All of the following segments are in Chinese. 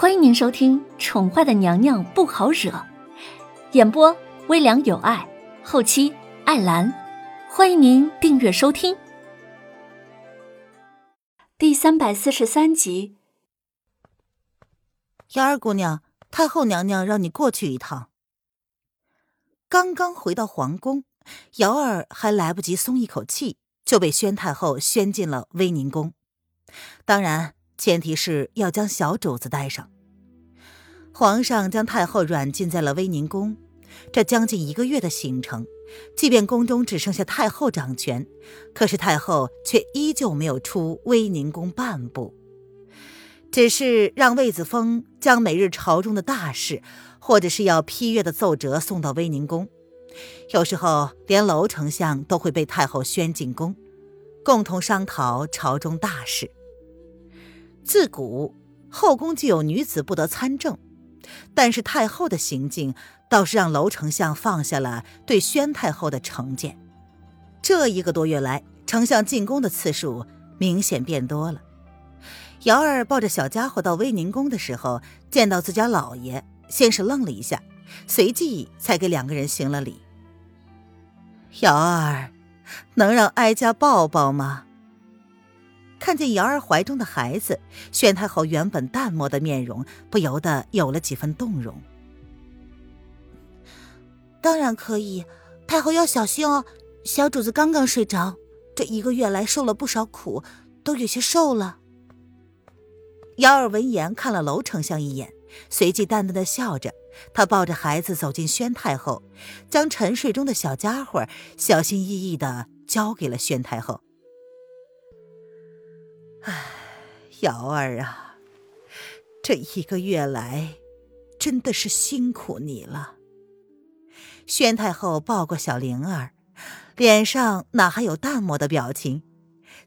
欢迎您收听《宠坏的娘娘不好惹》，演播微凉有爱，后期艾兰。欢迎您订阅收听。第三百四十三集。瑶儿姑娘，太后娘娘让你过去一趟。刚刚回到皇宫，瑶儿还来不及松一口气，就被宣太后宣进了威宁宫。当然。前提是要将小主子带上。皇上将太后软禁在了威宁宫，这将近一个月的行程，即便宫中只剩下太后掌权，可是太后却依旧没有出威宁宫半步，只是让魏子峰将每日朝中的大事，或者是要批阅的奏折送到威宁宫。有时候连楼丞相都会被太后宣进宫，共同商讨朝中大事。自古后宫就有女子不得参政，但是太后的行径倒是让娄丞相放下了对宣太后的成见。这一个多月来，丞相进宫的次数明显变多了。瑶儿抱着小家伙到威宁宫的时候，见到自家老爷，先是愣了一下，随即才给两个人行了礼。瑶儿，能让哀家抱抱吗？看见瑶儿怀中的孩子，宣太后原本淡漠的面容不由得有了几分动容。当然可以，太后要小心哦。小主子刚刚睡着，这一个月来受了不少苦，都有些瘦了。瑶儿闻言看了娄丞相一眼，随即淡淡的笑着。他抱着孩子走进宣太后，将沉睡中的小家伙小心翼翼的交给了宣太后。唉，瑶儿啊，这一个月来，真的是辛苦你了。宣太后抱过小灵儿，脸上哪还有淡漠的表情，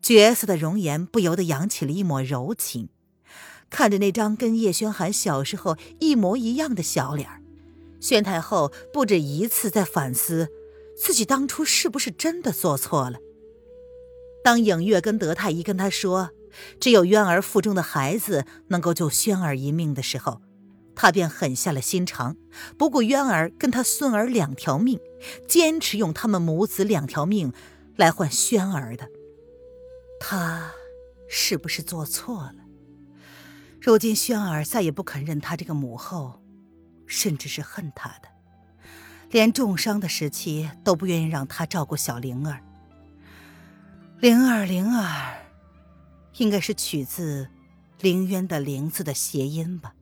绝色的容颜不由得扬起了一抹柔情。看着那张跟叶轩寒小时候一模一样的小脸儿，宣太后不止一次在反思，自己当初是不是真的做错了。当影月跟德太医跟他说。只有渊儿腹中的孩子能够救轩儿一命的时候，他便狠下了心肠，不顾渊儿跟他孙儿两条命，坚持用他们母子两条命来换轩儿的。他是不是做错了？如今轩儿再也不肯认他这个母后，甚至是恨他的，连重伤的时期都不愿意让他照顾小灵儿。灵儿，灵儿。应该是取自“凌渊”的“凌”字的谐音吧。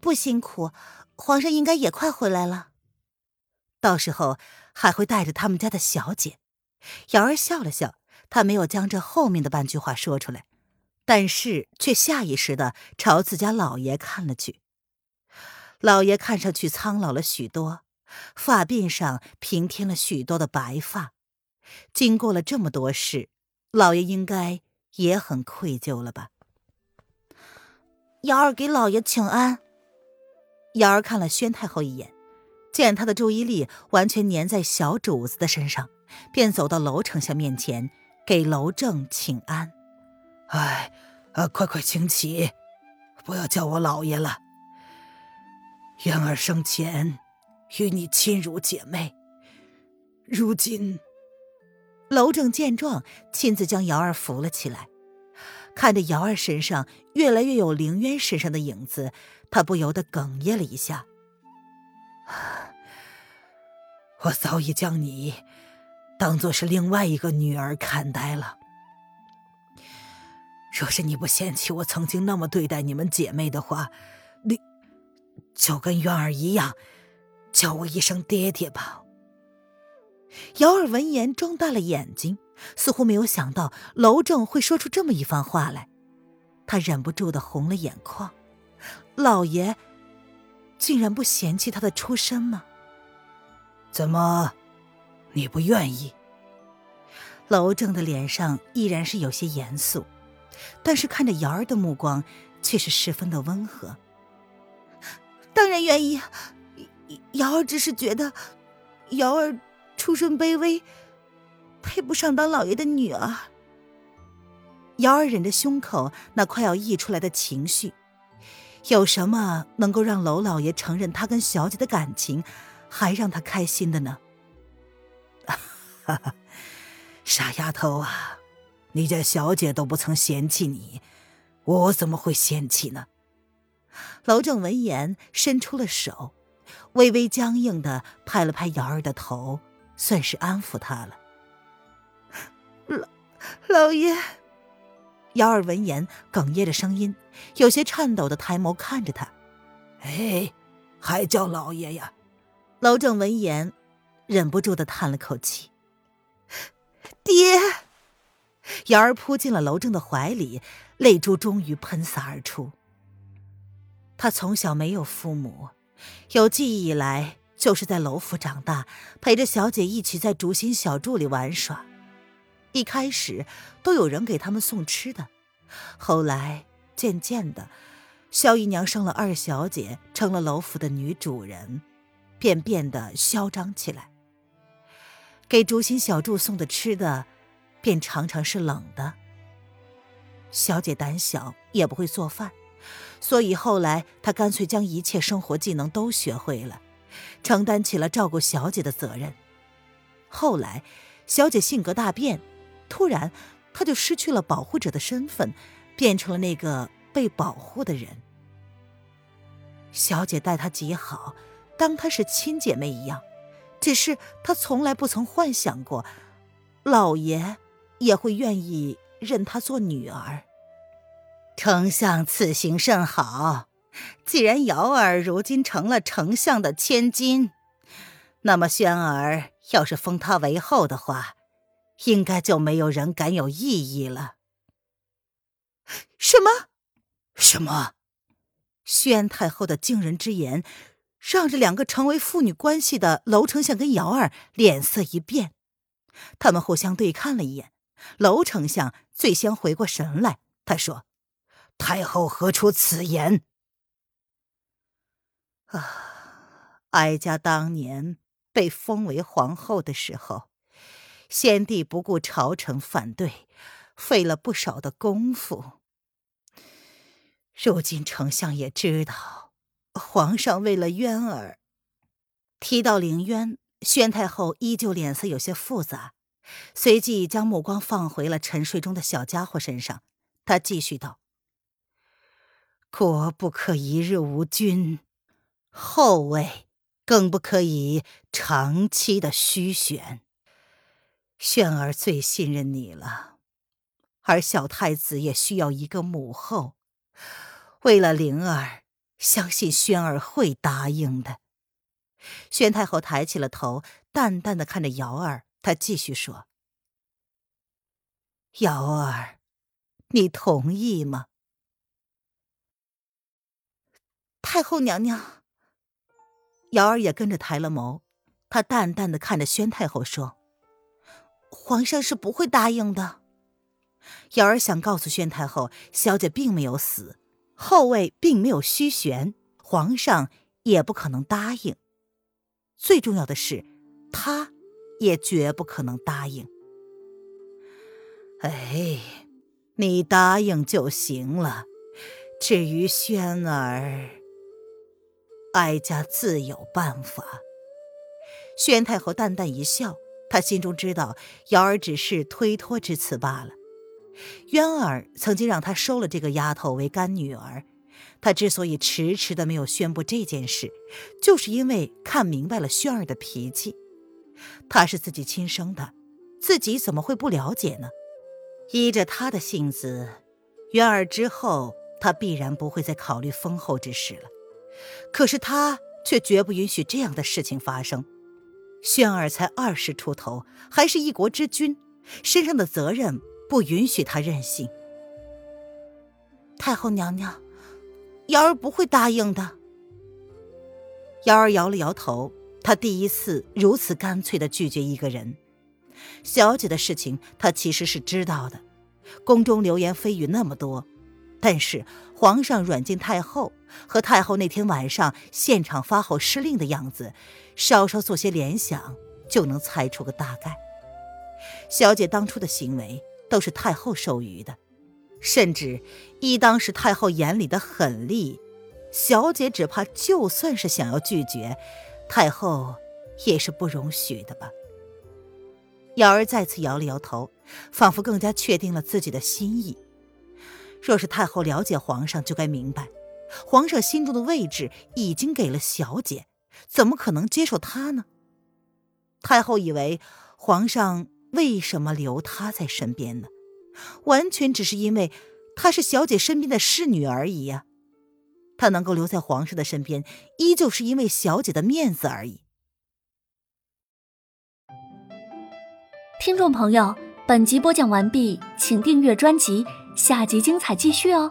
不辛苦，皇上应该也快回来了。到时候还会带着他们家的小姐。瑶儿笑了笑，她没有将这后面的半句话说出来，但是却下意识的朝自家老爷看了去。老爷看上去苍老了许多，发鬓上平添了许多的白发。经过了这么多事。老爷应该也很愧疚了吧？瑶儿给老爷请安。瑶儿看了宣太后一眼，见她的注意力完全粘在小主子的身上，便走到娄丞相面前给娄正请安。哎，啊，快快请起，不要叫我老爷了。渊儿生前与你亲如姐妹，如今。娄正见状，亲自将瑶儿扶了起来，看着瑶儿身上越来越有凌渊身上的影子，他不由得哽咽了一下。我早已将你当做是另外一个女儿看待了。若是你不嫌弃我曾经那么对待你们姐妹的话，你就跟渊儿一样，叫我一声爹爹吧。瑶儿闻言睁大了眼睛，似乎没有想到娄正会说出这么一番话来，他忍不住的红了眼眶。老爷竟然不嫌弃他的出身吗？怎么，你不愿意？娄正的脸上依然是有些严肃，但是看着瑶儿的目光却是十分的温和。当然愿意，瑶儿只是觉得，瑶儿。出身卑微，配不上当老爷的女儿。瑶儿忍着胸口那快要溢出来的情绪，有什么能够让娄老爷承认他跟小姐的感情，还让他开心的呢？哈哈，傻丫头啊，你家小姐都不曾嫌弃你，我怎么会嫌弃呢？娄正闻言伸出了手，微微僵硬的拍了拍瑶儿的头，算是安抚他了。老老爷。瑶儿闻言，哽咽着声音，有些颤抖的抬眸看着他。哎，还叫老爷呀？娄正闻言，忍不住的叹了口气。爹，瑶儿扑进了娄正的怀里，泪珠终于喷洒而出。他从小没有父母，有记忆以来就是在楼府长大，陪着小姐一起在竹心小筑里玩耍。一开始都有人给他们送吃的，后来渐渐的，萧姨娘生了二小姐，成了楼府的女主人，便变得嚣张起来。给竹心小筑送的吃的，便常常是冷的。小姐胆小，也不会做饭，所以后来她干脆将一切生活技能都学会了，承担起了照顾小姐的责任。后来，小姐性格大变。突然，她就失去了保护者的身份，变成了那个被保护的人。小姐待她极好，当她是亲姐妹一样。只是她从来不曾幻想过，老爷也会愿意认她做女儿。丞相此行甚好，既然瑶儿如今成了丞相的千金，那么轩儿要是封她为后的话。应该就没有人敢有异议了。什么？什么？宣太后的惊人之言，让这两个成为父女关系的娄丞相跟瑶儿脸色一变。他们互相对看了一眼，娄丞相最先回过神来，他说：“太后何出此言？”啊，哀家当年被封为皇后的时候。先帝不顾朝臣反对，费了不少的功夫。如今丞相也知道，皇上为了渊儿，提到凌渊，宣太后依旧脸色有些复杂，随即将目光放回了沉睡中的小家伙身上。她继续道：“国不可一日无君，后位更不可以长期的虚悬。”轩儿最信任你了，而小太子也需要一个母后。为了灵儿，相信轩儿会答应的。宣太后抬起了头，淡淡的看着瑶儿，她继续说：“瑶儿，你同意吗？”太后娘娘，瑶儿也跟着抬了眸，她淡淡的看着宣太后说。皇上是不会答应的。瑶儿想告诉宣太后，小姐并没有死，后位并没有虚悬，皇上也不可能答应。最重要的是，他也绝不可能答应。哎，你答应就行了。至于轩儿，哀家自有办法。宣太后淡淡一笑。她心中知道，瑶儿只是推脱之词罢了。渊儿曾经让她收了这个丫头为干女儿，她之所以迟迟的没有宣布这件事，就是因为看明白了轩儿的脾气。她是自己亲生的，自己怎么会不了解呢？依着她的性子，渊儿之后，她必然不会再考虑封后之事了。可是他却绝不允许这样的事情发生。轩儿才二十出头，还是一国之君，身上的责任不允许他任性。太后娘娘，瑶儿不会答应的。瑶儿摇了摇头，她第一次如此干脆的拒绝一个人。小姐的事情，她其实是知道的，宫中流言蜚语那么多，但是皇上软禁太后。和太后那天晚上现场发号施令的样子，稍稍做些联想，就能猜出个大概。小姐当初的行为都是太后授予的，甚至依当时太后眼里的狠厉，小姐只怕就算是想要拒绝，太后也是不容许的吧。瑶儿再次摇了摇头，仿佛更加确定了自己的心意。若是太后了解皇上，就该明白，皇上心中的位置已经给了小姐，怎么可能接受她呢？太后以为皇上为什么留她在身边呢？完全只是因为她是小姐身边的侍女而已呀。她能够留在皇上的身边，依旧是因为小姐的面子而已。听众朋友，本集播讲完毕，请订阅专辑，下集精彩继续哦。